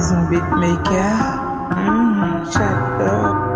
Zumbi Maker. Mm, shut up.